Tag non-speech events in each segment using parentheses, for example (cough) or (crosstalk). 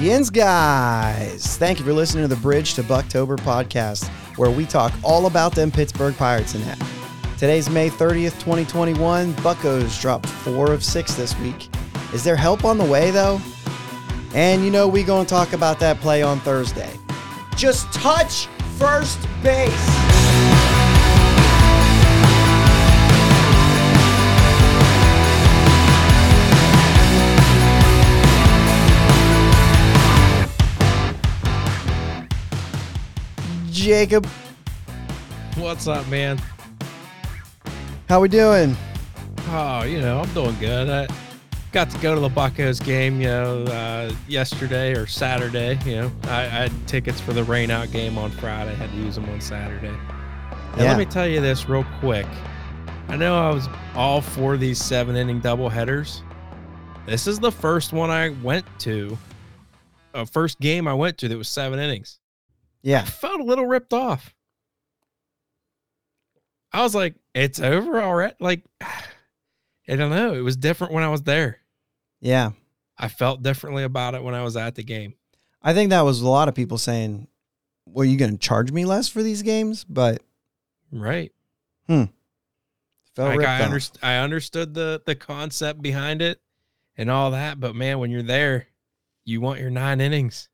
Yins, guys. Thank you for listening to the Bridge to Bucktober podcast, where we talk all about them Pittsburgh Pirates and that. Today's May 30th, 2021. Buccos dropped four of six this week. Is there help on the way, though? And you know, we're going to talk about that play on Thursday. Just touch first base. Jacob, What's up, man? how we doing? Oh, you know, I'm doing good. I got to go to the Buccos game, you know, uh, yesterday or Saturday. You know, I, I had tickets for the rainout game on Friday. Had to use them on Saturday. And Yeah. let me tell you this real quick. I know I was all for these seven inning double headers. This is the first one I went to, uh, first game I went to that was seven innings. I Yeah. felt a little ripped off. I was like, it's over already. Like, (sighs) I don't know. It was different when I was there. Yeah. I felt differently about it when I was at the game. I think that was a lot of people saying, well, you going to charge me less for these games? But Right. Hmm. felt like I, I understood the the concept behind it and all that, but man, when you're there, you want your nine innings.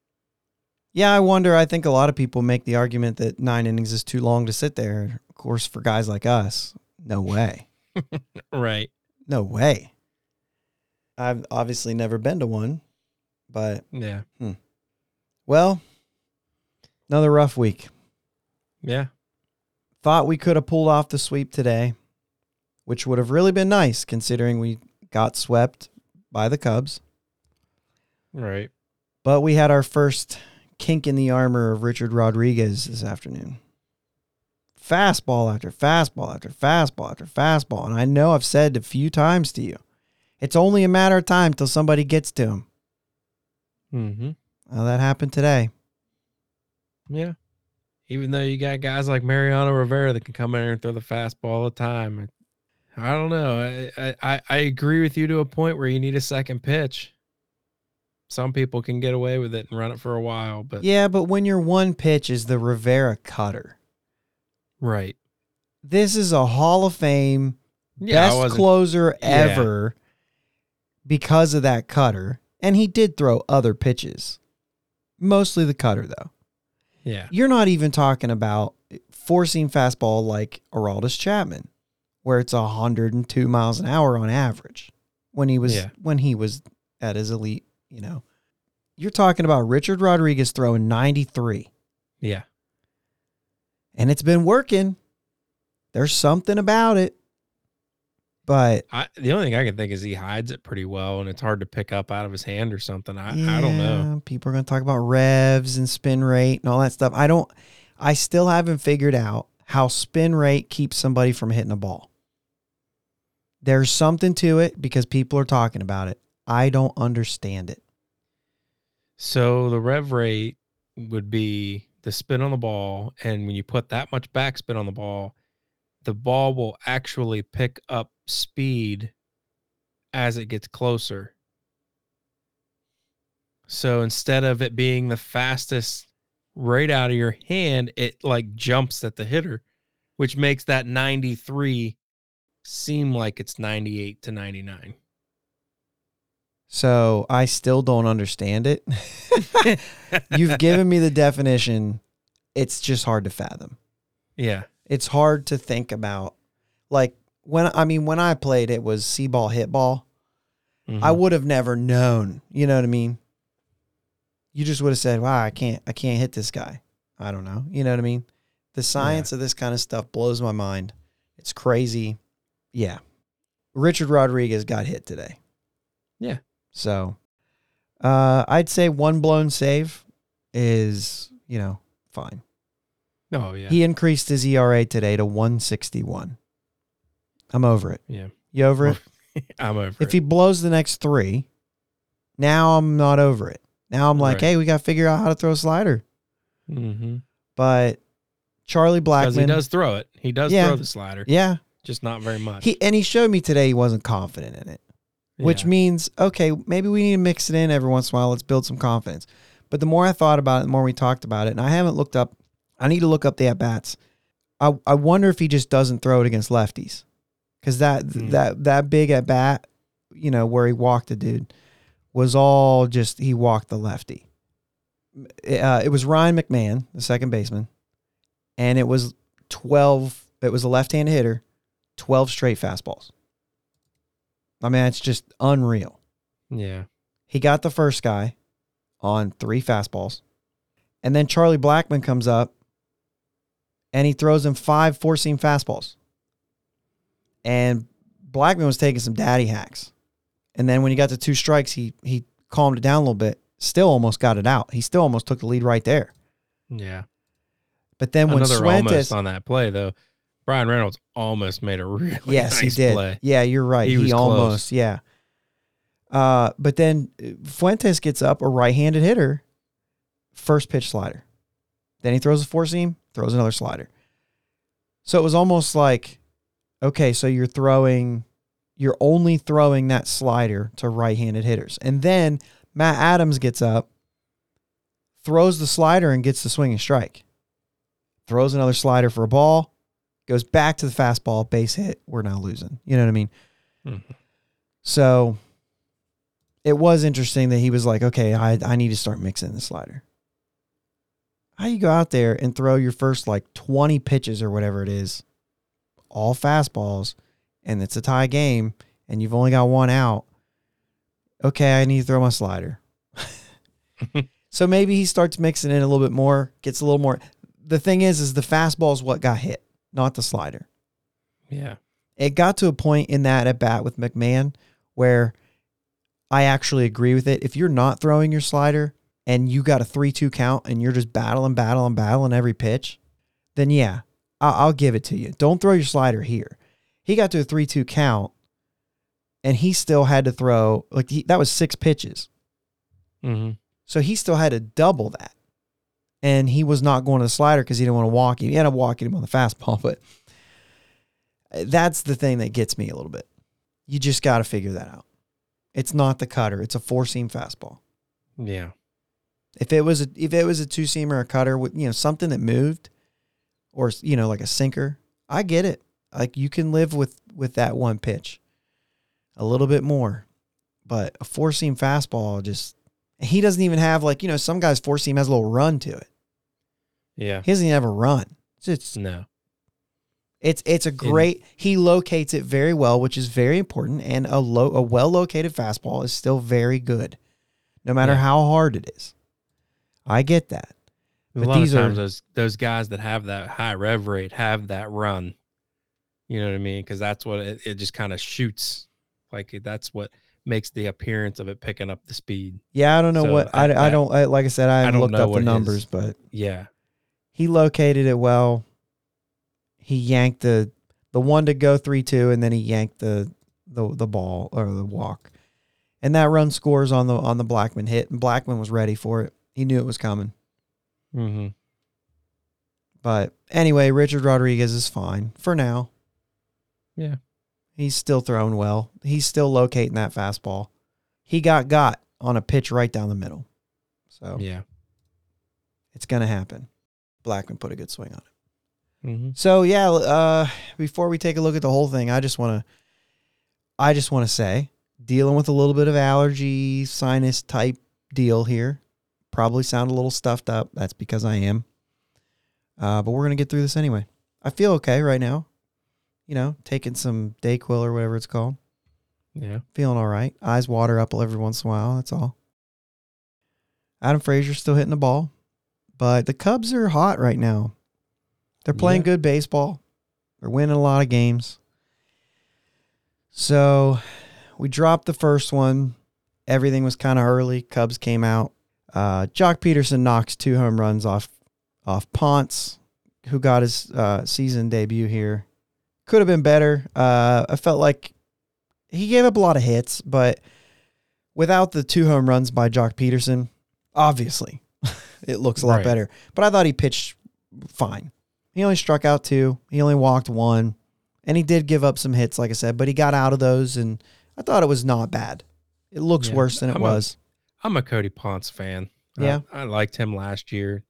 Yeah, I wonder. I think a lot of people make the argument that nine innings is too long to sit there. Of course, for guys like us, no way. (laughs) Right. No way. I've obviously never been to one, but Yeah. Hmm. well, another rough week. Yeah. Thought we could have pulled off the sweep today, which would have really been nice considering we got swept by the Cubs. Right. But we had our first kink in the armor of Richard Rodriguez this afternoon. Fastball after fastball after fastball after fastball. And I know I've said a few times to you, it's only a matter of time till somebody gets to him. Mm-hmm. Well, that happened today. Yeah. Even though you got guys like Mariano Rivera that can come in there and throw the fastball all the time. I don't know. I, I, I agree with you to a point where you need a second pitch. Some people can get away with it and run it for a while, but Yeah, but when your one pitch is the Rivera cutter, right. this is a Hall of Fame Yeah, best closer Yeah. ever because of that cutter. And he did throw other pitches, mostly the cutter, though. yeah. You're not even talking about forcing fastball like Aroldis Chapman, where it's 102 miles an hour on average when he was Yeah. when he was at his elite, you know. You're talking about Richard Rodriguez throwing 93 Yeah. and it's been working. There's something about it. But I, the only thing I can think is he hides it pretty well and it's hard to pick up out of his hand or something. I, I don't know. People are going to talk about revs and spin rate and all that stuff. I don't, I still haven't figured out how spin rate keeps somebody from hitting a ball. There's something to it because people are talking about it. I don't understand it. So the rev rate would be the spin on the ball. And when you put that much backspin on the ball, the ball will actually pick up speed as it gets closer. So instead of it being the fastest right out of your hand, it like jumps at the hitter, which makes that 93 seem like it's 98 to 99. So I still don't understand it. (laughs) You've given me the definition. It's just hard to fathom. Yeah. it's hard to think about. Like when I mean when I played, it was C ball hit ball. I Mhm. would have never known. You know what I mean? You just would have said, "Wow, I can't, I can't hit this guy." I don't know. You know what I mean? The science of this kind of stuff blows my mind. It's crazy. Yeah, Richard Rodriguez got hit today. Yeah. So, uh, I'd say one blown save is you know fine. Oh yeah. He increased his ERA today to 161. I'm over it. yeah. You over it? (laughs) I'm over If it. If he blows the next three, now I'm not over it. Now I'm like, Right. hey, we got to figure out how to throw a slider. mm-hmm. But Charlie Because he Blackmon, does throw it. He does Yeah. throw the slider. yeah, just not very much. He and he showed me today he wasn't confident in it, which Yeah. means okay, maybe we need to mix it in every once in a while. Let's build some confidence. But the more I thought about it, the more we talked about it, and I haven't looked up. I need to look up the at bats. I I wonder if he just doesn't throw it against lefties, because that Hmm. that that big at bat, you know, where he walked the dude, was all just he walked the lefty. Uh, it was Ryan McMahon, the second baseman, and it was twelve. It was a left-handed hitter, twelve straight fastballs. I mean, it's just unreal. yeah. He got the first guy on three fastballs. And then Charlie Blackmon comes up and he throws him five four seam fastballs. And Blackmon was taking some daddy hacks. And then when he got to two strikes, he he calmed it down a little bit. Still almost got it out. He still almost took the lead right there. Yeah. But then when Another almost Fuentes, on that play though. Bryan Reynolds almost made a (laughs) really yes, nice he did. play. Yeah, you're right. He He, was close. almost, yeah. Uh, but then uh, Fuentes gets up a right-handed hitter, first pitch slider. Then he throws a four seam, throws another slider. So it was almost like, okay, so you're throwing, you're only throwing that slider to right-handed hitters, and then Matt Adams gets up, throws the slider and gets the swinging strike. Throws another slider for a ball, goes back to the fastball, base hit. We're now losing. You know what I mean? Mhm. So it was interesting that he was like, okay, I, I need to start mixing the slider. How you go out there and throw your first like 20 pitches or whatever it is, all fastballs, and it's a tie game, and you've only got one out. Okay, I need to throw my slider. (laughs) so maybe he starts mixing it a little bit more, gets a little more. The thing is, is the fastball is what got hit, not the slider Yeah. it got to a point in that at bat with McMahon where I actually agree with it. If you're not throwing your slider and you got a 3 2 count and you're just battling, battling, battling every pitch, then yeah, I'll, I'll give it to you. Don't throw your slider here. He got to a 3 2 count and he still had to throw, like, he, that was six pitches. Mm-hmm. So he still had to double that. And he was not going to the slider because he didn't want to walk him. He ended up walking him on the fastball, (laughs) but that's the thing that gets me a little bit. You just got to figure that out. It's not the cutter. It's a four seam fastball. Yeah. If it was a if it was a two seamer or a cutter with you know something that moved, or you know like a sinker, I get it. Like you can live with with that one pitch, a little bit more, but a four seam fastball just he doesn't even have like you know some guys four seam has a little run to it. Yeah. He doesn't even have a run. It's it's No. it's, it's a great. He locates it very well, which is very important. And a low a well located fastball is still very good, no matter Yeah. how hard it is. I get that. A But lot these of are- times those those guys that have that high rev rate have that run. You know what I mean? Because that's what it, it just kind of shoots. Like that's what makes the appearance of it picking up the speed. Yeah, I don't know So what I, at I don't I, like. I said I haven't don't looked up the numbers, but Yeah. He located it well. He yanked the the one to go three two, and then he yanked the the the ball or the walk, and that run scores on the on the Blackmon hit, and Blackmon was ready for it. He knew it was coming. Mm-hmm. But anyway, Richard Rodriguez is fine for now. Yeah. He's still throwing well. He's still locating that fastball. He got got on a pitch right down the middle. So Yeah. it's going to happen. Blackmon put a good swing on it. Mm-hmm. So yeah, uh, before we take a look at the whole thing, I just want to, I just want to say, dealing with a little bit of allergy, sinus type deal here. Probably sound a little stuffed up. That's because I am. Uh, but we're gonna get through this anyway. I feel okay right now. You know, taking some Dayquil or whatever it's called. Yeah. Feeling all right. Eyes water up every once in a while. That's all. Adam Frazier's still hitting the ball, but the Cubs are hot right now. They're playing Yeah. good baseball. They're winning a lot of games. So we dropped the first one. Everything was kind of early. Cubs came out. Uh, Joc Pederson knocks two home runs off off Ponce, who got his uh, season debut here. Could have been better. Uh, I felt like he gave up a lot of hits, but without the two home runs by Joc Pederson, obviously (laughs) it looks a lot Right. better. But I thought he pitched fine. He only struck out two. He only walked one. And he did give up some hits, like I said, but he got out of those, and I thought it was not bad. It looks Yeah, worse than it I'm was. I'm a Cody Ponce fan. I- Yeah. I, liked him last year.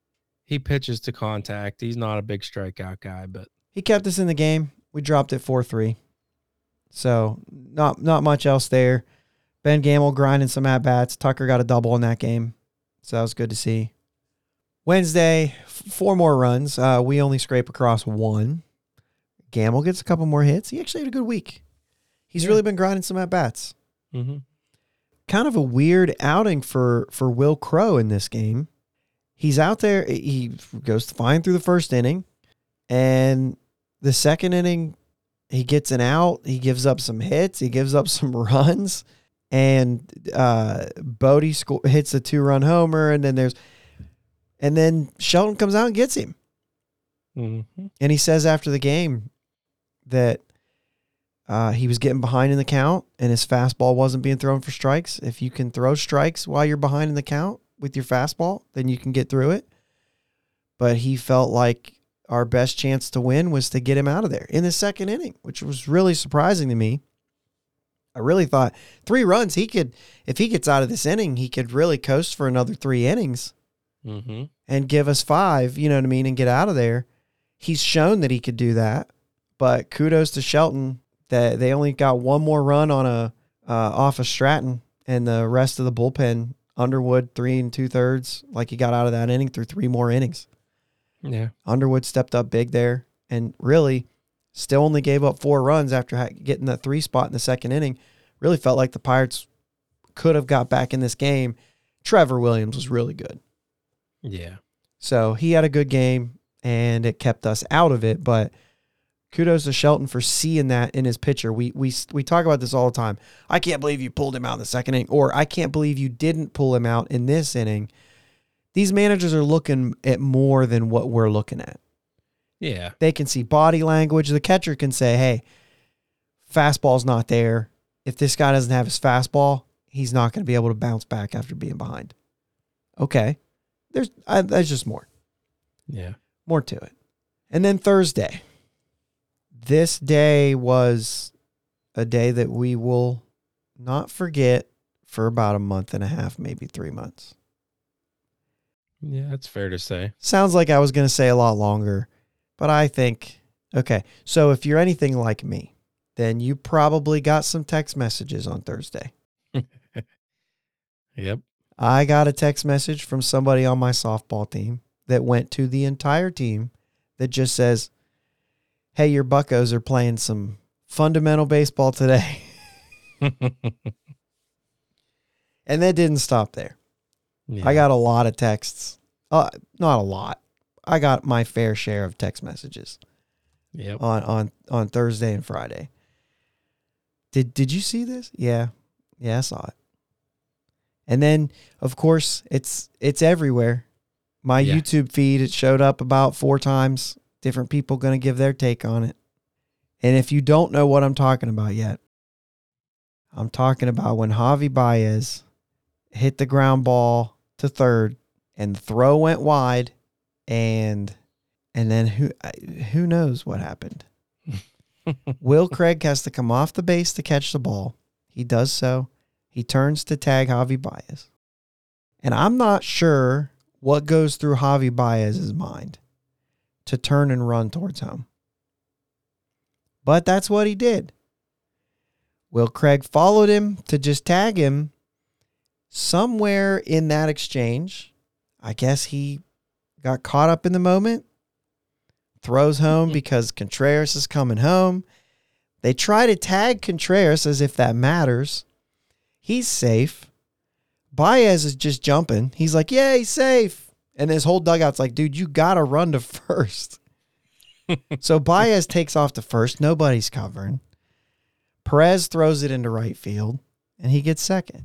He pitches to contact. He's not a big strikeout guy, but he kept us in the game. We dropped it four three. So not not much else there. Ben Gamel grinding some at bats. Tucker got a double in that game, so that was good to see. Wednesday, f- four more runs. Uh, we only scrape across one. Gamel gets a couple more hits. He actually had a good week. He's Yeah. really been grinding some at bats. mm-hmm. Kind of a weird outing for for Wil Crowe in this game. He's out there. He goes fine through the first inning, and the second inning, he gets an out. He gives up some hits. He gives up (laughs) some runs, and uh, Bote sco- hits a two run homer. And then there's, and then Shelton comes out and gets him. Mm-hmm. And he says after the game that uh, he was getting behind in the count, and his fastball wasn't being thrown for strikes. If you can throw strikes while you're behind in the count with your fastball, then you can get through it. But he felt like our best chance to win was to get him out of there in the second inning, which was really surprising to me. I really thought three runs he could, if he gets out of this inning, he could really coast for another three innings Mm-hmm. and give us five, you know what I mean, and get out of there. He's shown that he could do that. But kudos to Shelton that they only got one more run on a uh, off of Stratton and the rest of the bullpen. Underwood three and two thirds, like he got out of that inning through three more innings. Yeah. Underwood stepped up big there and really still only gave up four runs after getting that three spot in the second inning. Really felt like the Pirates could have got back in this game. Trevor Williams was really good. Yeah. So he had a good game and it kept us out of it. But kudos to Shelton for seeing that in his pitcher. We we we talk about this all the time. I can't believe you pulled him out in the second inning, or I can't believe you didn't pull him out in this inning. These managers are looking at more than what we're looking at. Yeah. They can see body language. The catcher can say, "Hey, fastball's not there. If this guy doesn't have his fastball, he's not going to be able to bounce back after being behind." Okay, there's I, there's just more Yeah. more to it. And then Thursday. This day was a day that we will not forget for about a month and a half, maybe three months. Yeah. That's fair to say. Sounds like I was going to say a lot longer, but I think, okay. So if you're anything like me, then you probably got some text messages on Thursday. (laughs) Yep. I got a text message from somebody on my softball team that went to the entire team that just says, Hey, your buccos are playing some fundamental baseball today. (laughs) And that didn't stop there. yeah. I got a lot of texts. Uh, not a lot. I got my fair share of text messages Yep. on, on, on Thursday and Friday. Did did you see this? Yeah. Yeah, I saw it. And then of course it's it's everywhere. My Yeah. YouTube feed it showed up about four times. Different people gonna give their take on it. And if you don't know what I'm talking about yet, I'm talking about when Javi Baez hit the ground ball to third and the throw went wide and and then who who knows what happened. (laughs) Will Craig has to come off the base to catch the ball. He does so. He turns to tag Javi Baez. And I'm not sure what goes through Javi Baez's mind to turn and run towards home. But that's what he did. Will Craig followed him to just tag him somewhere in that exchange. I guess he got caught up in the moment, throws home mm-hmm. because Contreras is coming home. They try to tag Contreras as if that matters. He's safe. Baez is just jumping. He's like, yeah, he's safe. And his whole dugout's like, dude, you got to run to (laughs) first. (laughs) so Baez takes off to first. Nobody's covering. Perez throws it into right field and he gets second.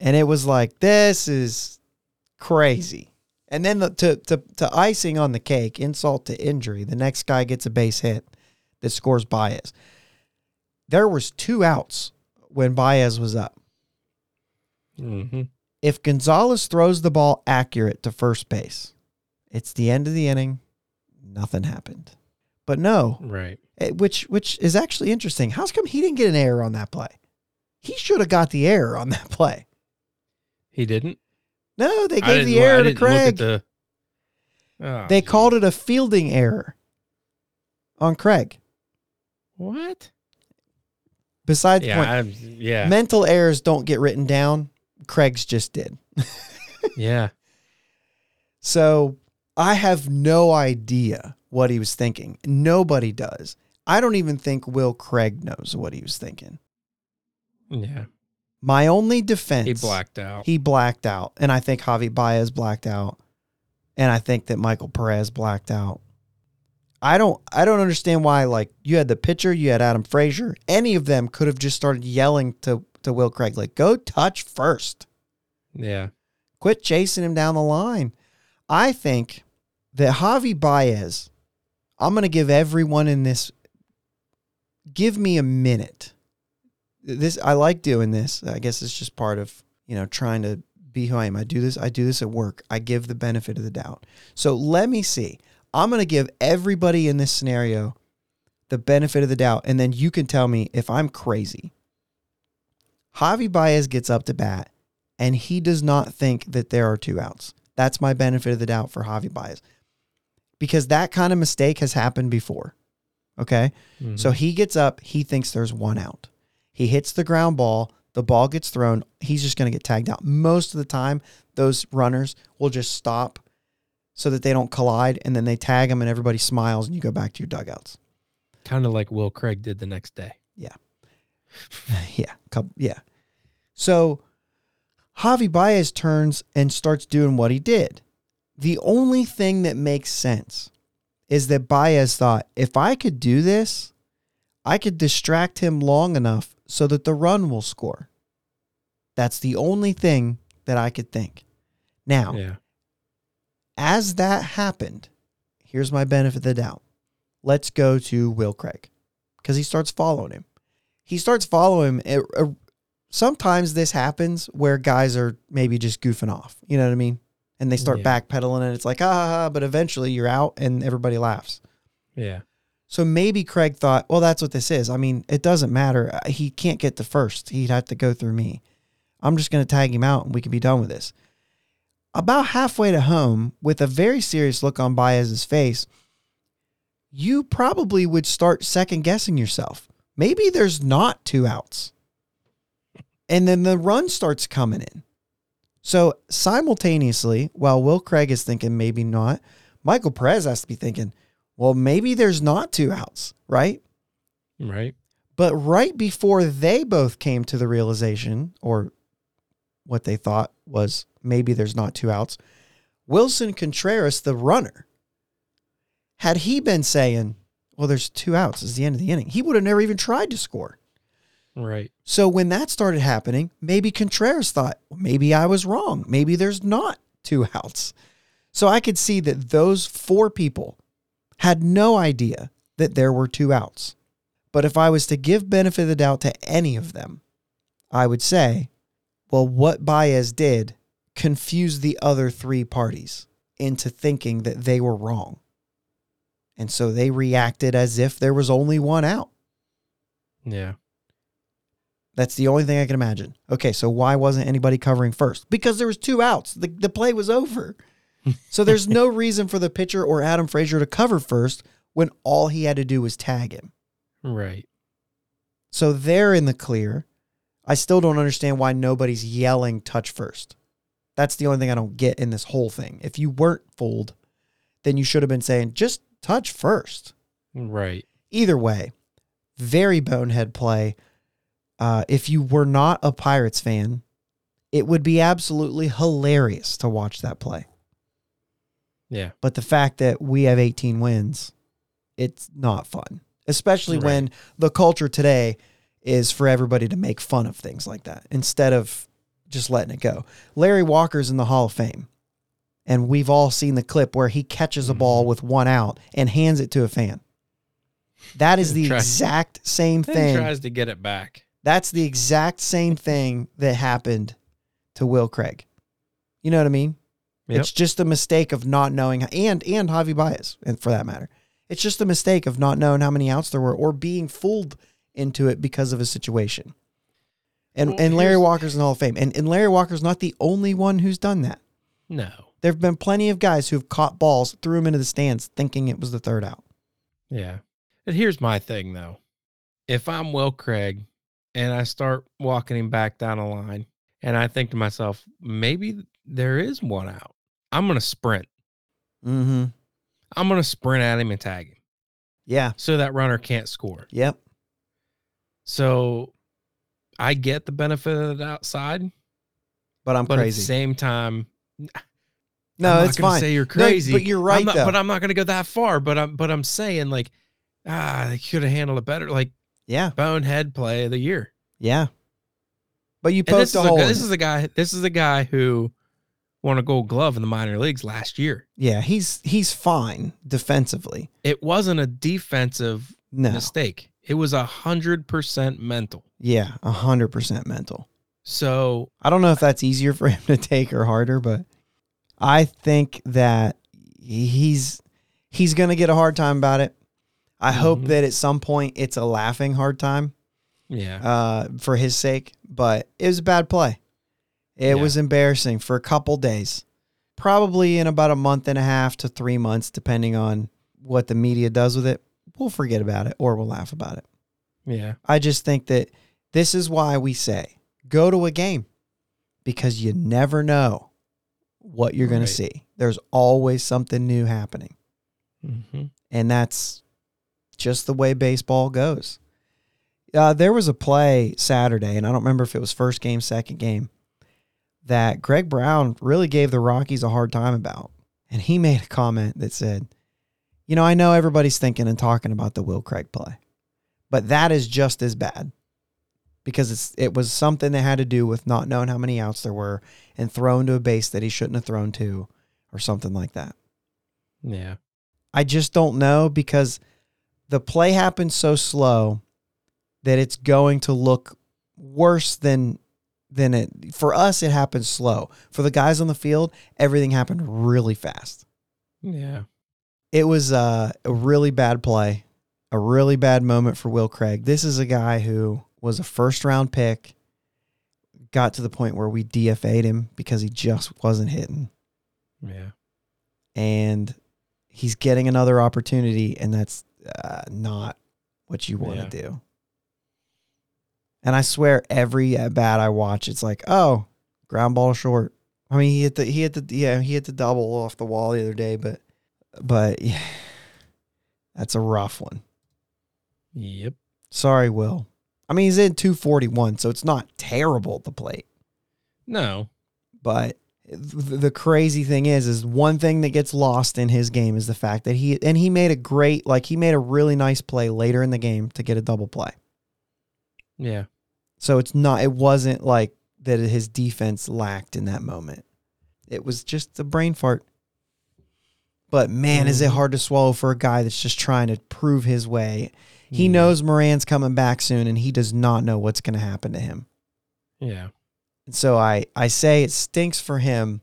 And it was like, this is crazy. And then the, to, to, to icing on the cake, insult to injury, the next guy gets a base hit that scores Baez. There was two outs when Baez was up. mm-hmm. If Gonzalez throws the ball accurate to first base, it's the end of the inning. Nothing happened. But no, Right. eh, which which is actually interesting. How's come he didn't get an error on that play? He should have got the error on that play. He didn't. No, they gave the error to didn't look at Craig. the- Oh, they called it a fielding error on Craig. what? Besides Yeah. point, I'm, yeah. mental errors don't get written down. Craig's just did. (laughs) yeah. So I have no idea what he was thinking. Nobody does. I don't even think Will Craig knows what he was thinking. Yeah. My only defense He blacked out. He blacked out. And I think Javi Baez blacked out. And I think that Michael Perez blacked out. I don't I don't understand why like you had the pitcher, you had Adam Frazier, any of them could have just started yelling to to Will Craig like go touch first. yeah. Quit chasing him down the line. I think that Javi Baez, I'm going to give everyone in this, give me a minute. This I like doing this. I guess it's just part of you know trying to be who I am. I do this. I do this at work. I give the benefit of the doubt. So let me see. I'm going to give everybody in this scenario the benefit of the doubt, and then you can tell me if I'm crazy. Javi Baez gets up to bat and he does not think that there are two outs. That's my benefit of the doubt for Javi Baez. Because that kind of mistake has happened before. Okay? Mhm. So he gets up, he thinks there's one out. He hits the ground ball, the ball gets thrown, he's just going to get tagged out. Most of the time, those runners will just stop so that they don't collide and then they tag him and everybody smiles and you go back to your dugouts. kind of like Will Craig did the next day. yeah, (laughs) couple, yeah. So Javi Baez turns and starts doing what he did. The only thing that makes sense is that Baez thought if I could do this, I could distract him long enough so that the run will score. That's the only thing that I could think. Now, Yeah. as that happened, here's my benefit of the doubt. Let's go to Will Craig because he starts following him. He starts following him. Uh, sometimes this happens where guys are maybe just goofing off. You know what I mean? And they start Yeah. backpedaling, and it's like, ah, but eventually you're out and everybody laughs. Yeah. So maybe Craig thought, well, that's what this is. I mean, it doesn't matter. Uh, He can't get the first. He'd have to go through me. I'm just going to tag him out and we can be done with this. About halfway to home, with a very serious look on Baez's face, you probably would start second guessing yourself. Maybe there's not two outs. And then the run starts coming in. So simultaneously, while Will Craig is thinking maybe not, Michael Perez has to be thinking, well, maybe there's not two outs, right? Right. But right before they both came to the realization, or what they thought was maybe there's not two outs, Willson Contreras, the runner, had he been saying, well, there's two outs, it's the end of the inning, he would have never even tried to score. Right. So when that started happening, maybe Contreras thought, well, maybe I was wrong. Maybe there's not two outs. So I could see that those four people had no idea that there were two outs. But if I was to give benefit of the doubt to any of them, I would say, well, what Baez did confused the other three parties into thinking that they were wrong. And so they reacted as if there was only one out. Yeah. That's the only thing I can imagine. Okay, so why wasn't anybody covering first? Because there was two outs. The, the play was over. So there's no reason for the pitcher or Adam Frazier to cover first when all he had to do was tag him. Right. So they're in the clear. I still don't understand why nobody's yelling touch first. That's the only thing I don't get in this whole thing. If you weren't fooled, then you should have been saying just touch first. Right. Either way, very bonehead play. Uh, if you were not a Pirates fan, it would be absolutely hilarious to watch that play. Yeah. But the fact that we have 18 wins, it's not fun, especially Right. when the culture today is for everybody to make fun of things like that instead of just letting it go. Larry Walker's in the Hall of Fame, and we've all seen the clip where he catches a ball Mhm. with one out and hands it to a fan. That is (laughs) the exact same (laughs) thing. tries to get it back. That's the exact same thing that happened to Will Craig. You know what I mean? Yep. It's just a mistake of not knowing, and and Javi Baez, and for that matter, It's just a mistake of not knowing how many outs there were or being fooled into it because of a situation. And Well, and Larry Walker's in the Hall of Fame. And and Larry Walker's not the only one who's done that. No. There have been plenty of guys who've caught balls, threw them into the stands, thinking it was the third out. Yeah. But here's my thing though. If I'm Will Craig and I start walking him back down the line and I think to myself, maybe there is one out. I'm gonna sprint. Mm-hmm. I'm gonna sprint at him and tag him. Yeah. So that runner can't score. Yep. So I get the benefit of the outside, But I'm but at the same time, no, I'm it's fine. Say you're No, crazy, but you're right I'm not, but I'm not gonna go that far. But I'm but I'm saying like, ah, they could have handled it better. Like yeah. bonehead play of the year. Yeah. But you post poked this is, a a, hole. this is a guy. This is a guy who won a Gold Glove in the minor leagues last year. yeah, he's he's fine defensively. It wasn't a defensive No. mistake. It was a hundred percent mental. Yeah, a hundred percent mental. So I don't know if that's easier for him (laughs) to take or harder, but I think that he's he's gonna get a hard time about it. I hope Mhm. that at some point it's a laughing hard time yeah, uh, for his sake. But it was a bad play. It Yeah. was embarrassing for a couple days, probably in about a month and a half to three months, depending on what the media does with it. We'll forget about it or we'll laugh about it. yeah, I just think that this is why we say go to a game because you never know what you're going Right. to see. There's always something new happening. hmm And that's just the way baseball goes. Uh, there was a play Saturday, and I don't remember if it was first game, second game, that Greg Brown really gave the Rockies a hard time about. And he (laughs) made a comment that said, You know, I know everybody's thinking and talking about the Will Craig play, but that is just as bad because it's it was something that had to do with not knowing how many outs there were and thrown to a base that he shouldn't have thrown to or something like that. yeah, I just don't know because the play happened so slow that it's going to look worse than than it for us it happened slow. For the guys on the field, everything happened really fast. yeah. It was uh, a really bad play, a really bad moment for Will Craig. This is a guy who was a first round pick, got to the point where we DFA'd him because he just wasn't hitting. Yeah. and he's getting another opportunity, and that's uh, not what you want to Yeah. do. And I swear, every at bat I watch, it's like, oh, ground ball short. I mean, he hit the he hit the yeah he hit the double off the wall the other day, but but yeah, that's a rough one. Yep. Sorry, Will. I mean, he's in two forty one, so it's not terrible at the plate. No. But the crazy thing is, is one thing that gets lost in his game is the fact that he and he made a great, like he made a really nice play later in the game to get a double play. Yeah. So it's not, it wasn't like that his defense lacked in that moment. It was just a brain fart. But man, is it Mhm. hard to swallow for a guy that's just trying to prove his way. He Yeah. knows Moran's coming back soon, and he does not know what's going to happen to him. Yeah. And so I, I say it stinks for him,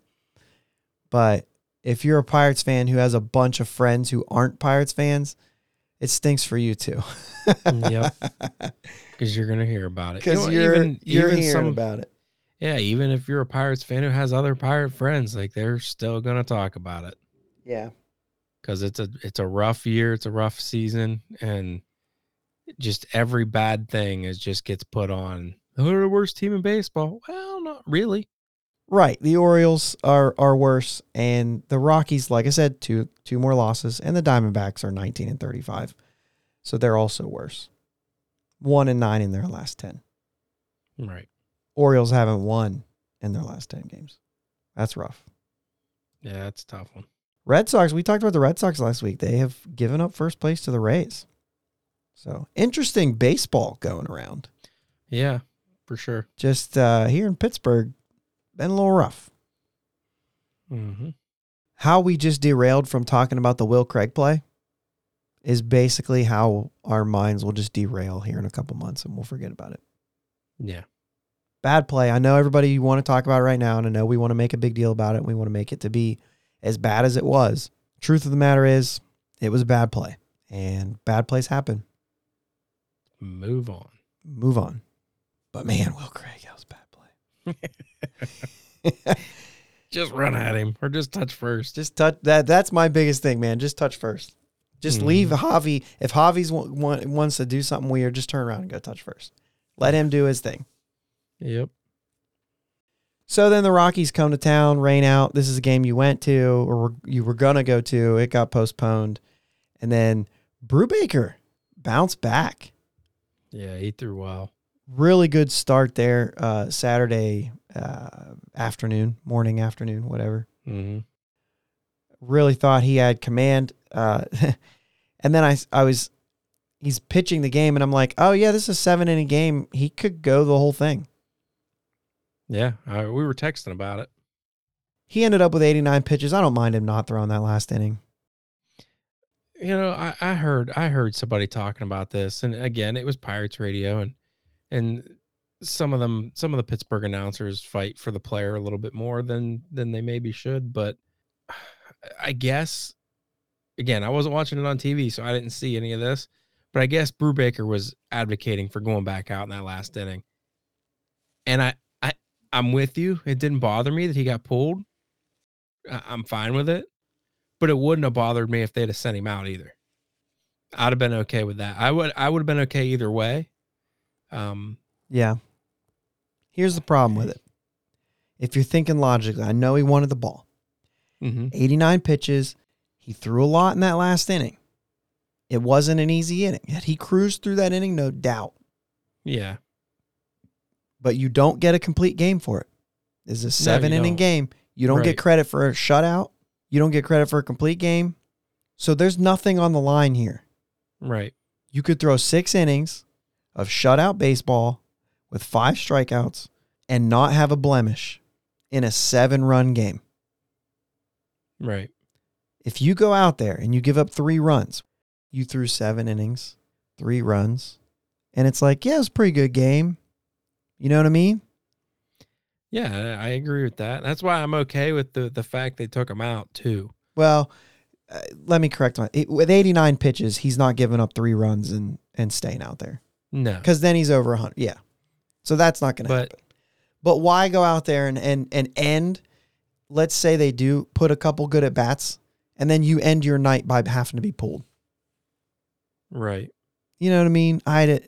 but if you're a Pirates fan who has a bunch of friends who aren't Pirates fans, it stinks for you too. Yep. (laughs) Because you're gonna hear about it. You Because know, you're even, you're even hearing some, about it. Yeah, even if you're a Pirates fan who has other Pirate friends, like they're still gonna talk about it Yeah. because it's a it's a rough year, it's a rough season, and just every bad thing is just gets put on. Oh, they're the worst team in baseball. Well, not really. Right. The Orioles are are worse, and the Rockies, like I said, two two more losses, and the Diamondbacks are 19 and 35, so they're also worse. One and nine in their last 10. Right. Orioles haven't won in their last 10 games. That's rough. Yeah, that's a tough one. Red Sox, we talked about the Red Sox last week. They have given up first place to the Rays. So interesting baseball going around. Yeah, for sure. Just uh, here in Pittsburgh, been a little rough. Mm-hmm. How we just derailed from talking about the Will Craig play is basically how our minds will just derail here in a couple months and we'll forget about it. Yeah. Bad play. I know everybody you want to talk about it right now, and I know we want to make a big deal about it. And we want to make it to be as bad as it was. Truth of the matter is, it was a bad play. and bad plays happen. Move on. Move on. But man, Will Craig, that was a bad play. (laughs) Just run at him or just touch first. Just touch that. That's my biggest thing, man. Just touch first. Just Mhm. leave Javi. If Javi's wa- wa- wants to do something weird, just turn around and go touch first. Let him do his thing. Yep. So then the Rockies come to town, rain out. This is a game you went to or were- you were gonna go to. It got postponed, and then Brubaker bounced back. Yeah, he threw well. Really good start there. Uh, Saturday uh, afternoon, morning, afternoon, whatever. hmm Really thought he had command. Uh, (laughs) and then I I was he's pitching the game, and I'm like, oh yeah, this is a seven inning game. He could go the whole thing. Yeah, I, we were texting about it. He ended up with 89 pitches. I don't mind him not throwing that last inning. You know, I, I heard I heard somebody talking about this, and again, it was Pirates radio, and and some of them, some of the Pittsburgh announcers fight for the player a little bit more than than they maybe should. But (sighs) I guess, again, I wasn't watching it on TV, so I didn't see any of this. But I guess Brubaker was advocating for going back out in that last inning, and I I I'm with you. It didn't bother me that he got pulled. I- I'm fine with it but it wouldn't have bothered me if they'd have sent him out either. I'd have been okay with that. I would I would have been okay either way. Um Yeah. Here's the problem with it. If you're thinking logically, I know he wanted the ball. Mm-hmm. 89 pitches. He threw a lot in that last inning. It wasn't an easy inning. He cruised through that inning, no doubt. yeah. But you don't get a complete game for it. Is a seven inning don't. game. You don't Right. get credit for a shutout. You don't get credit for a complete game. So there's nothing on the line here. Right. You could throw six innings of shutout baseball with five strikeouts and not have a blemish in a seven run game. Right. If you go out there and you give up three runs, you threw seven innings, three runs, and it's like, yeah, it was a pretty good game. You know what I mean? Yeah, I I agree with that. That's why I'm okay with the the fact they took him out too. Well, uh, let me correct my. It, with 89 pitches, he's not giving up three runs and and staying out there No. because then he's over 100. Yeah, so that's not going to happen. But why go out there and and and end? Let's say they do put a couple good at bats, and then you end your night by having to be pulled. Right. You know what I mean? I,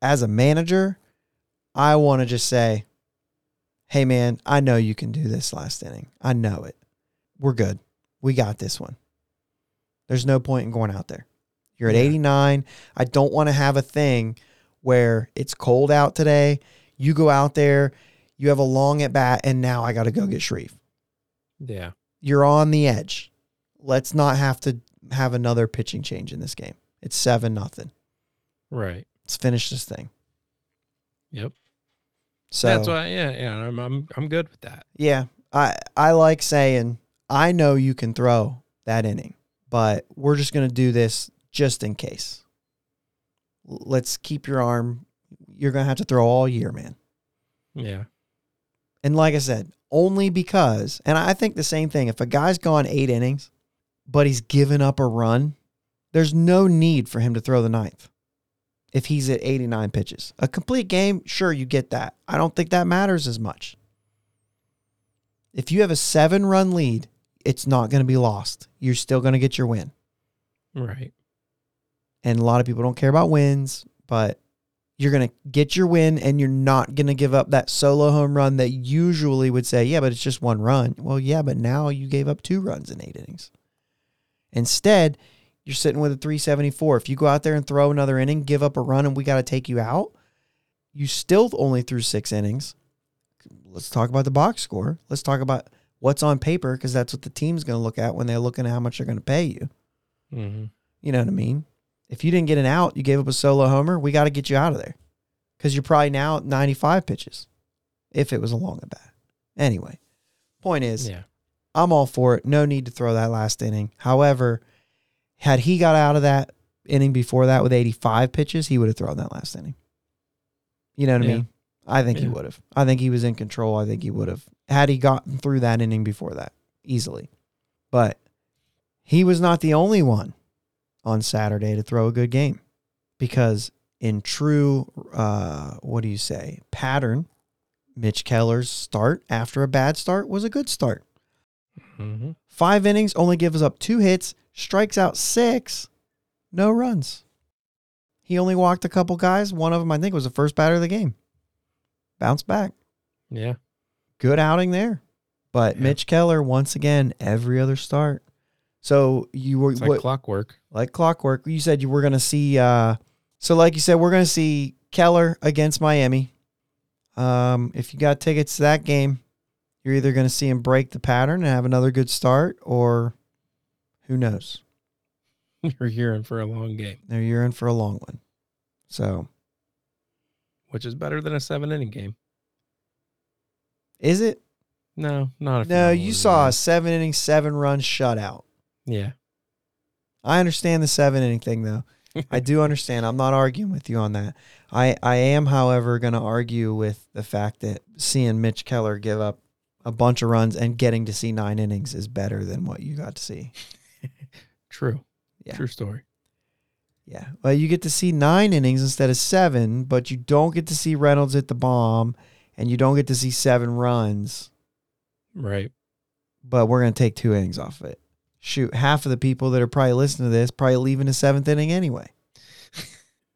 as a manager, I want to just say, "Hey, man, I know you can do this last inning. I know it. We're good. We got this one. There's no point in going out there. You're at Yeah. 89. I don't want to have a thing where it's cold out today. You go out there, you have a long at bat, and now I got to go get Shreve. Yeah. You're on the edge. Let's not have to have another pitching change in this game. It's seven nothing. Right. Let's finish this thing. Yep. So That's why yeah, yeah, I'm I'm I'm good with that. yeah, I I like saying I know you can throw that inning, but we're just gonna do this just in case. Let's keep your arm. You're gonna have to throw all year, man. Yeah. And like I said, only because, and I think the same thing. If a guy's gone eight innings, but he's given up a run, there's no need for him to throw the ninth. If he's at 89 pitches, a complete game, sure, you get that. I don't think that matters as much. If you have a seven run lead, it's not going to be lost. You're still going to get your win. Right. And a lot of people don't care about wins, but you're going to get your win and you're not going to give up that solo home run that usually would say, yeah, but it's just one run. Well, yeah, but now you gave up two runs in eight innings. Instead, you're sitting with a 374. If you go out there and throw another inning, give up a run, and we got to take you out, you still only threw six innings. Let's talk about the box score. Let's talk about what's on paper because that's what the team's going to look at when they're looking at how much they're going to pay you. Mm-hmm. You know what I mean? If you didn't get an out, you gave up a solo homer, we got to get you out of there because you're probably now at 95 pitches if it was a long at bat. Anyway, point is, Yeah. I'm all for it. No need to throw that last inning. However, had he got out of that inning before that with 85 pitches, he would have thrown that last inning. You know what I mean? I think he would have. I think he was in control. I think he would have had he gotten through that inning before that easily. But he was not the only one on Saturday to throw a good game because in true uh, what do you say pattern, Mitch Keller's start after a bad start was a good start. Mm-hmm. Five innings, only gives up two hits, strikes out six, no runs. He only walked a couple guys. One of them, I think, was the first batter of the game. Bounce back. Yeah. Good outing there. But Yeah. Mitch Keller, once again, every other start. So you were like what- clockwork. like clockwork. You said you were going to see. Uh, so, like you said, we're going to see Keller against Miami. Um, if you got tickets to that game, you're either going to see him break the pattern and have another good start, or who knows? (laughs) You're hearing for a long game, Now you're in for a long one. So, which is better than a seven inning game. is it? No, not No, you saw a seven inning, seven run shutout. Yeah. I understand the seven inning thing though. (laughs) I do understand. I'm not arguing with you on that. I, I am, however, going to argue with the fact that seeing Mitch Keller give up a bunch of runs and getting to see nine innings is better than what you got to see. (laughs) True. Yeah. True story. Yeah. Well, you get to see nine innings instead of seven, but you don't get to see Reynolds hit the bomb and you don't get to see seven runs. Right. But we're going to take two innings off of it. Shoot, half of the people that are probably listening to this probably leaving the seventh inning anyway.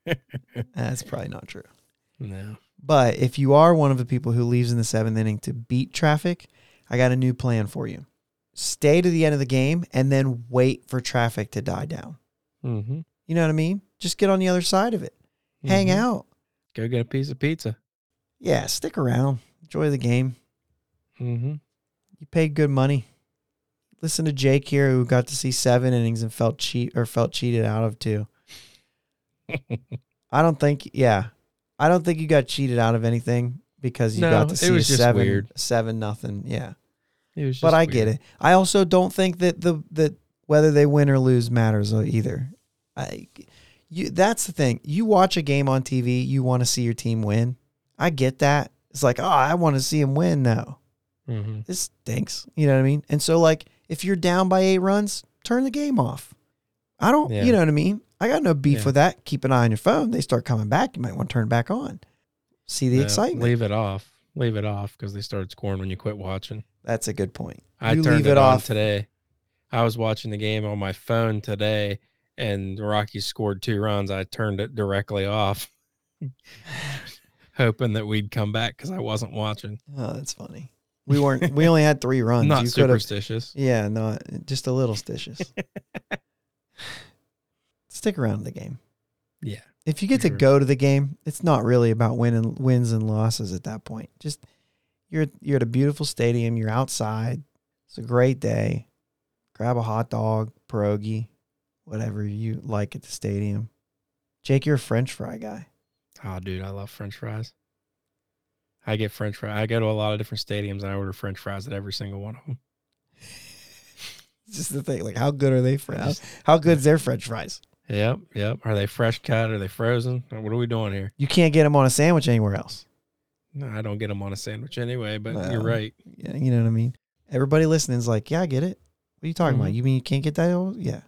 (laughs) That's probably not true. No. But if you are one of the people who leaves in the seventh inning to beat traffic, I got a new plan for you. Stay to the end of the game and then wait for traffic to die down. Mm-hmm. You know what I mean? Just get on the other side of it. Hang Mhm. out. Go get a piece of pizza. Yeah, stick around. Enjoy the game. Mm-hmm. You paid good money. Listen to Jake here who got to see seven innings and felt cheat or felt cheated out of two. (laughs) I don't think yeah. I don't think you got cheated out of anything because you No, got to it see was a just seven weird. seven nothing. Yeah. It was just but I get weird. it. I also don't think that the that whether they win or lose matters uh, either. I, you that's the thing. You watch a game on TV, you want to see your team win. I get that. It's like, oh, I want to see him win. No, Mhm. this stinks. You know what I mean? And so, like, if you're down by eight runs, turn the game off. I don't. Yeah. You know what I mean? I got no beef Yeah. with that. Keep an eye on your phone. They start coming back. You might want to turn it back on. See the excitement. Leave it off. Leave it off because they started scoring when you quit watching. That's a good point. I you turned leave it, it off today. I was watching the game on my phone today, and the Rockies scored two runs. I turned it directly off, (laughs) hoping that we'd come back because I wasn't watching. Oh, that's funny. We weren't. we only had three (laughs) runs. Not you superstitious. Yeah, no, just a little stitious. (laughs) Stick around the game. Yeah. If you get to sure. go to the game, it's not really about winning wins and losses at that point. Just you're you're at a beautiful stadium. You're outside. It's a great day. Grab a hot dog, pierogi, whatever you like at the stadium. Jake, you're a French fry guy. Oh, dude, I love French fries. I get French fries. I go to a lot of different stadiums and I order French fries at every single one of them. (laughs) Just the thing. Like, how good are they French? How good is their French fries? Yep, yep. Are they fresh cut? Are they frozen? What are we doing here? You can't get them on a sandwich anywhere else. No, I don't get them on a sandwich anyway. But you're right. Yeah, you know what I mean. Everybody listening is like, yeah, I get it. What are you talking about? Mhm. You mean you can't get that? el- Yeah,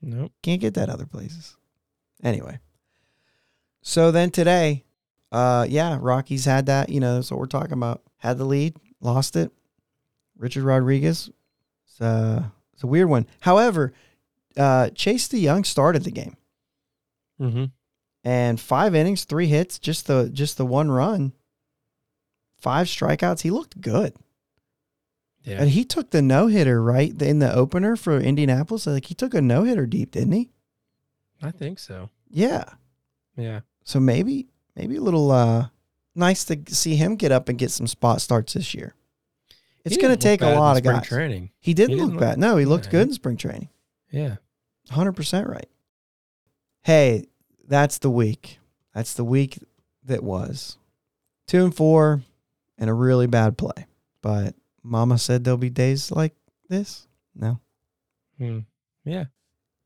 Nope. can't get that other places. Anyway, so then today, uh, yeah, Rockies had that. You know, that's what we're talking about. Had the lead, lost it. Richard Rodriguez. It's, uh, it's a weird one. However, uh, Chase De Jong started the game Mm-hmm. and five innings, three hits, just the just the one run, five strikeouts. He looked good. Yeah. And he took the no hitter right in the opener for Indianapolis. Like he took a no hitter deep, didn't he? I think so. Yeah. Yeah. So maybe maybe a little uh nice to see him get up and get some spot starts this year. It's going to take a lot of guys. training. He didn't He look didn't bad. No, he looked yeah, good in spring training. Yeah. 100% right. Hey, that's the week. That's the week that was. 2 and 4 and a really bad play. But mama said there'll be days like this. No. Hmm. Yeah.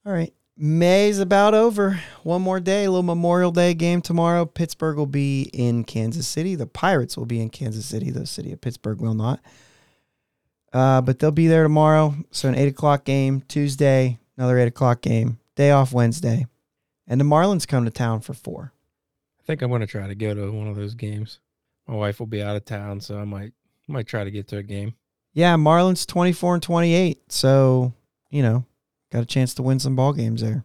All right. May's about over. One more day, a little Memorial Day game tomorrow. Pittsburgh will be in Kansas City. The Pirates will be in Kansas City. The city of Pittsburgh will not. Uh, but they'll be there tomorrow. So an eight o'clock game. Tuesday, another eight o'clock game. day off Wednesday, and the Marlins come to town for four. I think I'm gonna try to go to one of those games. My wife will be out of town, so I might might try to get to a game. Yeah, Marlins 24 and 28. So, you know, got a chance to win some ball games there.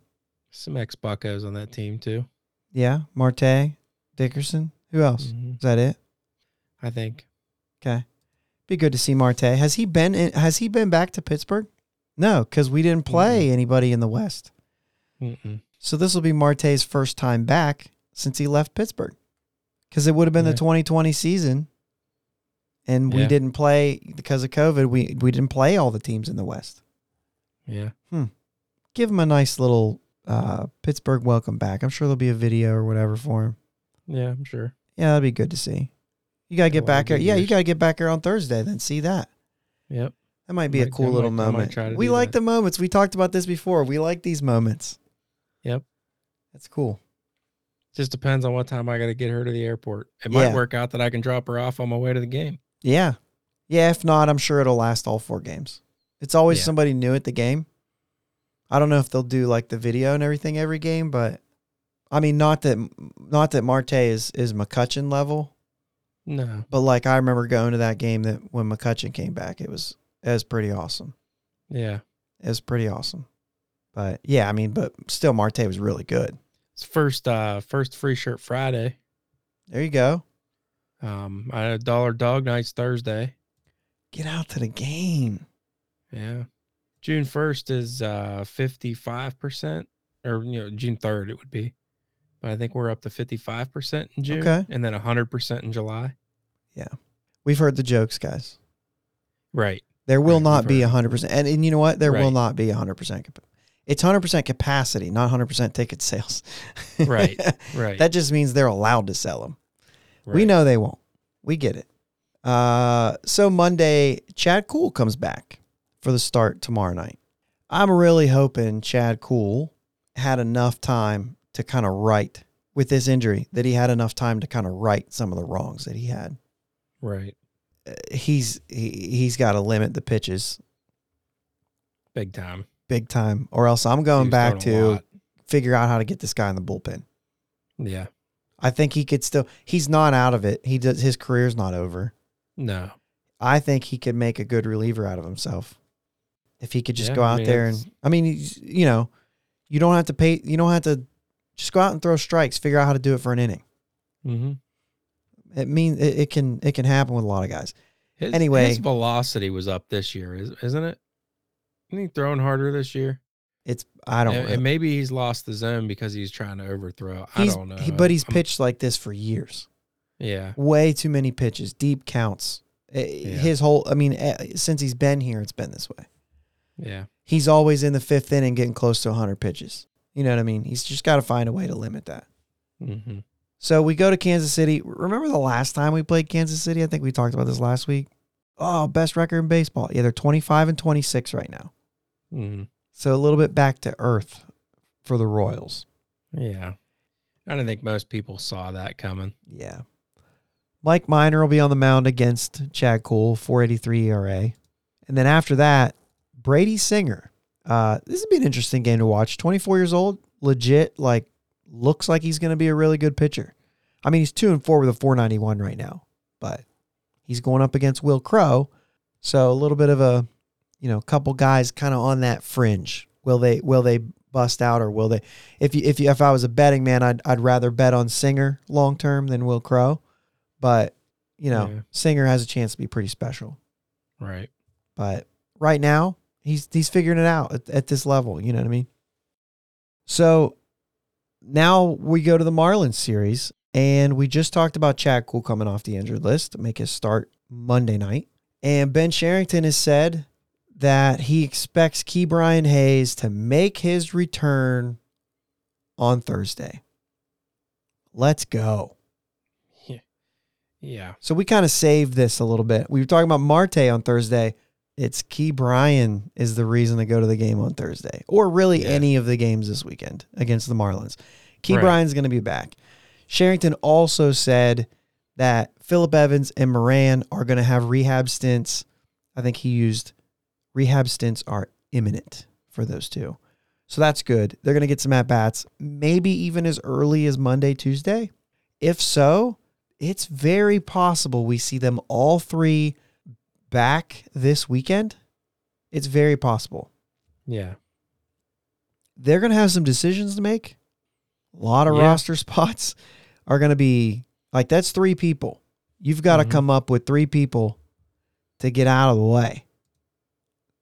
Some ex Buccos on that team too. Yeah, Marte, Dickerson. Who else? Mhm. Is that it? I think. Okay. Be good to see Marte. Has he been in, has he been back to Pittsburgh? No, cuz we didn't play anybody in the West. Mm-mm. So this will be Marte's first time back since he left Pittsburgh. Cuz it would have been Yeah. the 2020 season and we Yeah. didn't play because of COVID. We we didn't play all the teams in the West. Yeah. Give him a nice little uh, Pittsburgh welcome back. I'm sure there'll be a video or whatever for him. Yeah, I'm sure. Yeah, that'd be good to see. You gotta get back here. Yeah, you gotta get back here on Thursday. Then see that. Yep. That might be a cool little moment. We like that. the moments. We talked about this before. We like these moments. Yep. That's cool. Just depends on what time I got to get her to the airport. It might work out that I can drop her off on my way to the game. Yeah. Yeah, if not, I'm sure it'll last all four games. It's always Yeah. somebody new at the game. I don't know if they'll do like the video and everything every game, but I mean not that not that Marte is is McCutcheon level, No. but like I remember going to that game that when McCutcheon came back, it was it was pretty awesome. Yeah. It was pretty awesome. But yeah, I mean, but still Marte was really good. It's first uh first free shirt Friday. There you go. Um I had a dollar dog nights Thursday. Get out to the game. Yeah. June first is uh fifty five percent. Or you know, June third it would be. But I think we're up to fifty five percent in June. Okay. And then hundred percent in July. Yeah. We've heard the jokes, guys. Right. There will Right, not we've be heard. 100%. And, and you know what? There will not be 100%. It's 100% capacity, not 100% ticket sales. Right. (laughs) Right. that just means they're allowed to sell them. We know they won't. We get it. Uh, so Monday, Chad Kuhl comes back for the start tomorrow night. I'm really hoping Chad Kuhl had enough time to kind of right with this injury, that he had enough time to kind of right some of the wrongs that he had. Right. Uh, He's he, he's got to limit the pitches Big time. big time, or else I'm going He's back to figure out how to get this guy in the bullpen. Yeah. I think he could still. He's not out of it. He does. His career's not over. No. I think he could make a good reliever out of himself if he could just Yeah, go I out mean, there and. I mean, you know, you don't have to pay. You don't have to just go out and throw strikes. Figure out how to do it for an inning. Mm-hmm. It means it, it can. It can happen with a lot of guys. His, Anyway. his velocity was up this year, is- isn't it? Isn't he throwing harder this year? It's. I don't. and, and maybe he's lost the zone because he's trying to overthrow. He's, I don't know. he- but he's I'm- pitched like this for years. Yeah. way too many pitches, deep counts. Eh, His whole, I mean, eh, since he's been here, it's been this way. Yeah. He's always in the fifth inning getting close to 100 pitches. You know what I mean? He's just got to find a way to limit that. Mm-hmm. So we go to Kansas City. Remember the last time we played Kansas City? I think we talked about this last week. Oh, best record in baseball. Yeah, they're 25 and 26 right now. Mm-hmm. So a little bit back to earth for the Royals. Yeah. I don't think most people saw that coming. Yeah. Mike Minor will be on the mound against Chad Kuhl, 483 ERA. And then after that, Brady Singer. Uh, this would be an interesting game to watch. 24 years old, legit, like, looks like he's going to be a really good pitcher. I mean, he's 2 and 4 with a 491 right now, but he's going up against Wil Crowe. So a little bit of a, you know, couple guys kind of on that fringe. Will they will they bust out or will they if you if you if I was a betting man, I'd I'd rather bet on Singer long term than Wil Crowe. But, you know, Yeah. Singer has a chance to be pretty special. Right. But right now, he's he's figuring it out at, at this level. You know what I mean? So now we go to the Marlins series, and we just talked about Chad Kuhl coming off the injured list to make his start Monday night. And Ben Cherington has said that he expects Ke'Bryan Hayes to make his return on Thursday. Let's go. Yeah. So we kind of saved this a little bit. We were talking about Marte on Thursday. It's Ke'Bryan is the reason to go to the game on Thursday, or really Yeah. any of the games this weekend against the Marlins. Key Right. Bryan's going to be back. Cherington also said that Phillip Evans and Moran are going to have rehab stints. I think he used rehab stints are imminent for those two. So that's good. They're going to get some at bats, maybe even as early as Monday, Tuesday. If so, it's very possible we see them all three back this weekend. It's very possible. Yeah. They're going to have some decisions to make. A lot of Yeah. roster (laughs) spots are going to be like that's three people. You've got to Mhm. come up with three people to get out of the way,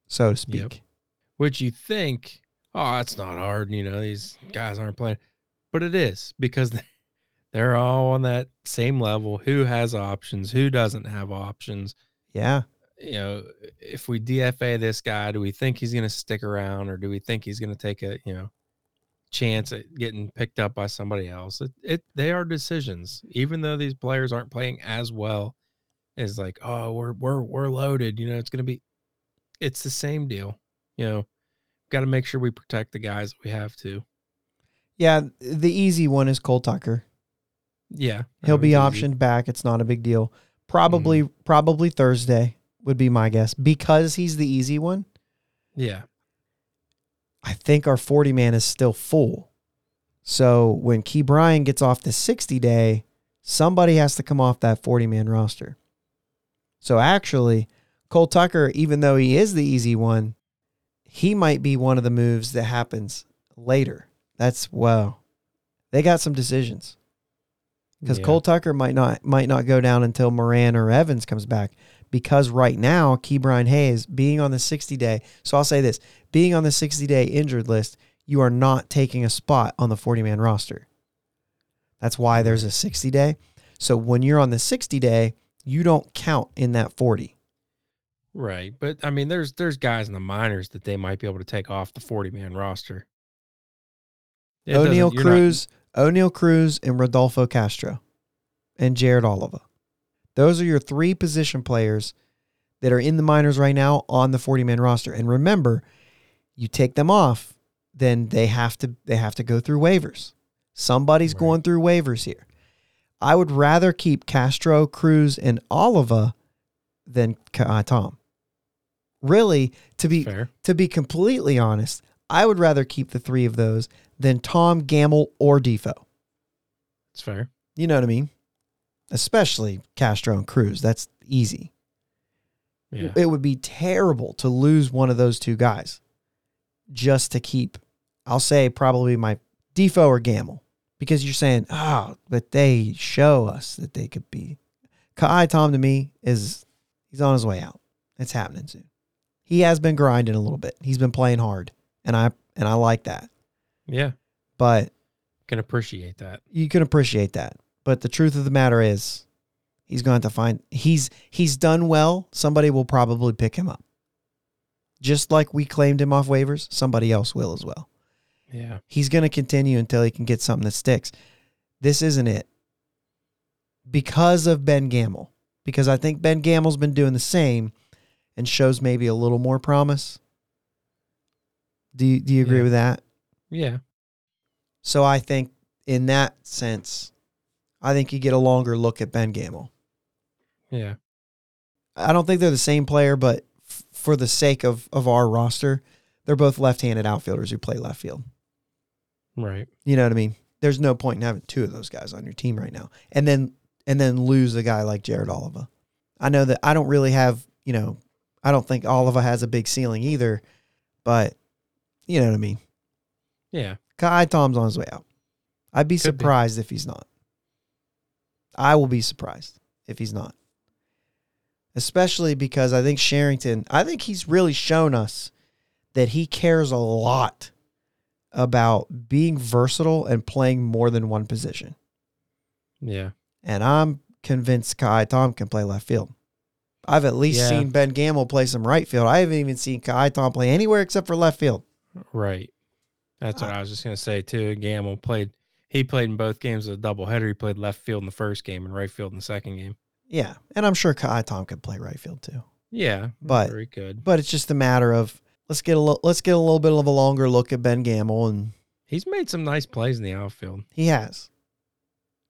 so to speak. Yep. Which you think, oh, it's not hard. You know, these guys aren't playing, but it is because (laughs) they're all on that same level. Who has options? Who doesn't have options? Yeah. You know, if we DFA this guy, do we think he's going to stick around, or do we think he's going to take a you know chance at getting picked up by somebody else? It, it they are decisions, even though these players aren't playing as well. Is like, oh, we're we're we're loaded. You know, it's going to be. It's the same deal. You know, got to make sure we protect the guys that we have to. Yeah. The easy one is Cole Tucker. Yeah, He'll be was easy. optioned back. It's not a big deal. Probably, mm-hmm. probably Thursday would be my guess because he's the easy one. Yeah, I think our 40 man is still full. So when Ke'Bryan gets off the 60 day, somebody has to come off that 40 man roster. So actually, Cole Tucker, even though he is the easy one, he might be one of the moves that happens later. That's well, they got some decisions because Yeah. Cole Tucker might not might not go down until Moran or Evans comes back. Because right now, Ke'Bryan Hayes being on the 60 day. So I'll say this: being on the 60 day injured list, you are not taking a spot on the 40 man roster. That's why there's a 60 day. So when you're on the 60 day, you don't count in that 40. right. But I mean, there's there's guys in the minors that they might be able to take off the forty man roster. It Oneil you're not- Cruz, Oneil Cruz, and Rodolfo Castro, and Jared Oliva. Those are your three position players that are in the minors right now on the 40 man roster. And remember, you take them off, then they have to they have to go through waivers. Somebody's Right. going through waivers here. I would rather keep Castro, Cruz, and Oliva than uh, Tom. Really, to be fair. to be completely honest, I would rather keep the three of those than Tom, Gamel, or Difo. It's fair. You know what I mean? Especially Castro and Cruz. That's easy. Yeah. It would be terrible to lose one of those two guys just to keep, I'll say probably my Difo or Gamel. Because you're saying, oh, but they show us that they could be. Ka'ai Tom to me is he's on his way out. It's happening soon. He has been grinding a little bit. He's been playing hard. And I and I like that. Yeah. But Can appreciate that. you can appreciate that. But the truth of the matter is, he's going to find he's he's done well. Somebody will probably pick him up. Just like we claimed him off waivers, somebody else will as well. Yeah. He's going to continue until he can get something that sticks. This isn't it. Because of Ben Gamel. Because I think Ben Gamel's been doing the same and shows maybe a little more promise. Do you, do you agree Yeah. with that? Yeah. So I think in that sense, I think you get a longer look at Ben Gamel. Yeah. I don't think they're the same player, but f- for the sake of, of our roster, they're both left-handed outfielders who play left field. Right. You know what I mean? There's no point in having two of those guys on your team right now, and then and then lose a guy like Jared Oliva. I know that I don't really have, you know, I don't think Oliva has a big ceiling either, but you know what I mean. Yeah. Ka'ai Tom's on his way out. I'd be Could be. surprised if he's not. I will be surprised if he's not. Especially because I think Cherington, I think he's really shown us that he cares a lot about being versatile and playing more than one position. Yeah. And I'm convinced Ka'ai Tom can play left field. I've at least Yeah. seen Ben Gamel play some right field. I haven't even seen Ka'ai Tom play anywhere except for left field. Right. That's what I was just gonna say too. Gamel played he played in both games of a doubleheader. He played left field in the first game and right field in the second game. Yeah. And I'm sure Ka'ai Tom could play right field too. Yeah. But- very good. But it's just a matter of let's get a lo- let's get a little bit of a longer look at Ben Gamel, and He's made some nice plays in the outfield. he has.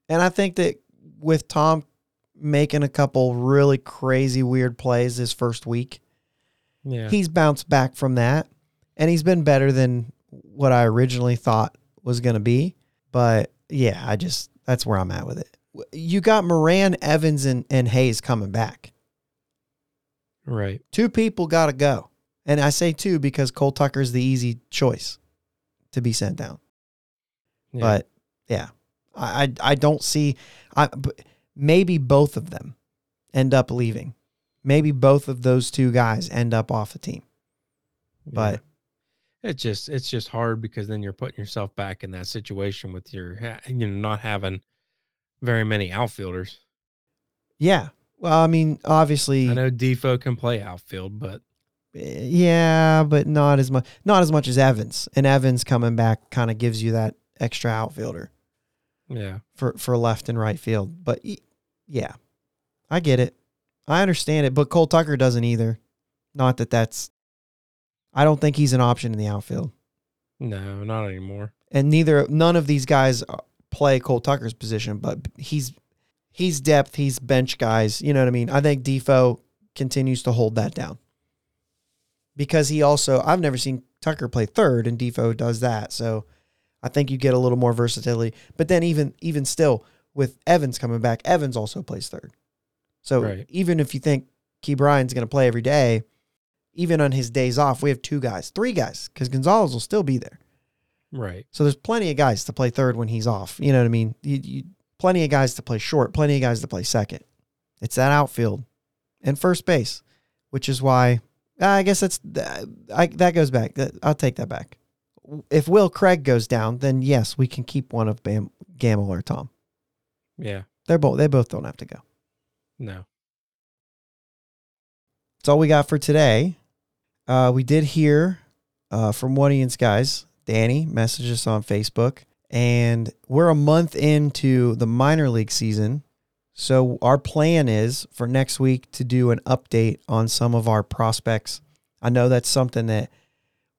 And I think that with Tom making a couple really crazy weird plays his first week, Yeah. he's bounced back from that, and he's been better than what I originally thought was going to be. But yeah, I just that's where I'm at with it. You got Moran, Evans, and, and Hayes coming back. Right. Two people got to go. And I say two because Cole Tucker's the easy choice to be sent down. Yeah. But yeah, I, I, I don't see. I maybe both of them end up leaving. Maybe both of those two guys end up off the team. But Yeah. It's just it's just hard because then you're putting yourself back in that situation with your you know not having very many outfielders. yeah, well, I mean, obviously, I know Difo can play outfield, but eh, yeah, but not as much. Not as much as Evans. And Evans coming back kind of gives you that extra outfielder yeah, for for left and right field. But yeah, I get it. I understand it. But Cole Tucker doesn't either. Not that that's. I don't think he's an option in the outfield. no, not anymore. and neither none of these guys uh, play Cole Tucker's position, but he's he's depth, he's bench guys. You know what I mean? I think Difo continues to hold that down because he also I've never seen Tucker play third, and Difo does that. So I think you get a little more versatility. But then even even still with Evans coming back, Evans also plays third. So Right. even if you think Ke'Bryan's going to play every day, even on his days off, we have two guys, three guys, because Gonzalez will still be there. Right. So there's plenty of guys to play third when he's off. You know what I mean? You, you, plenty of guys to play short, plenty of guys to play second. It's that outfield and first base, which is why uh, I guess that's I, that goes back. I'll take that back. If Will Craig goes down, then yes, we can keep one of Bam, Gamel or Tom. Yeah. They're both they both don't have to go. No. That's all we got for today. Uh, we did hear uh, from one of Ian's guys, Danny, message us on Facebook, and we're a month into the minor league season. So our plan is for next week to do an update on some of our prospects. I know that's something that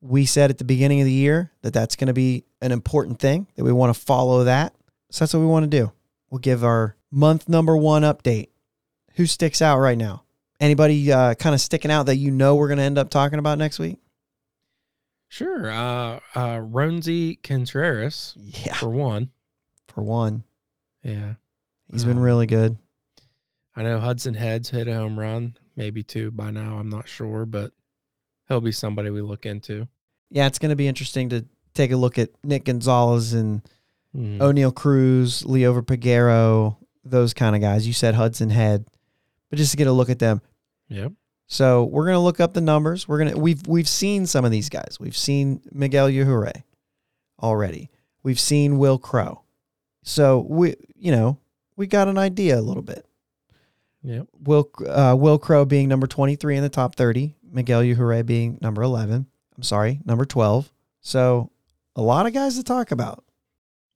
we said at the beginning of the year that that's going to be an important thing that we want to follow that. So that's what we want to do. We'll give our month number one update. Who sticks out right now? Anybody uh, kind of sticking out that you know we're going to end up talking about next week? Sure. Uh uh Roansy Contreras Yeah, for one. for one, Yeah. he's been Um, really good. I know Hudson Heads hit a home run, maybe two by now. I'm not sure, but he'll be somebody we look into. Yeah, it's going to be interesting to take a look at Nick Gonzalez and Mhm. Oneil Cruz, Liover Peguero, those kind of guys. You said Hudson Head, but just to get a look at them. Yep. So we're gonna look up the numbers. We're gonna we've we've seen some of these guys. We've seen Miguel Yajure already. We've seen Wil Crowe. So we you know we got an idea a little bit. Yep. Will uh, Wil Crowe being number twenty three in the top thirty. Miguel Yajure being number eleven. I'm sorry, number twelve. So a lot of guys to talk about.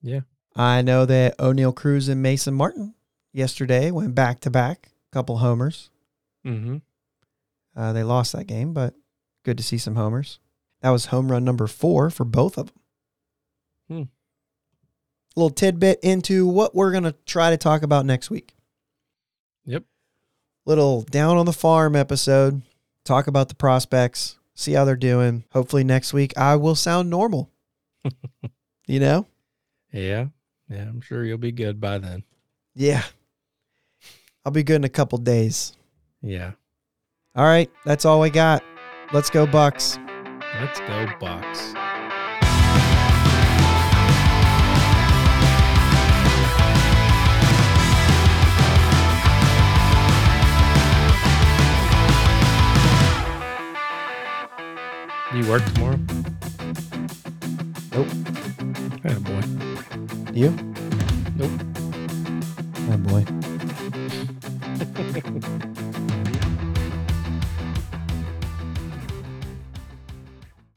Yeah. I know that Oneil Cruz and Mason Martin yesterday went back to back, couple homers. Mm-hmm. Uh, they lost that game, but good to see some homers. That was home run number four for both of them. Hmm. Little tidbit into what we're going to try to talk about next week. Yep. Little down on the farm episode. Talk about the prospects, see how they're doing. Hopefully next week I will sound normal. (laughs) you know? Yeah. Yeah. I'm sure you'll be good by then. Yeah. I'll be good in a couple days. Yeah. All right, that's all we got. Let's go Bucks. Let's go, Bucks. You work tomorrow? Nope. Oh boy. You? Nope. Oh boy. (laughs)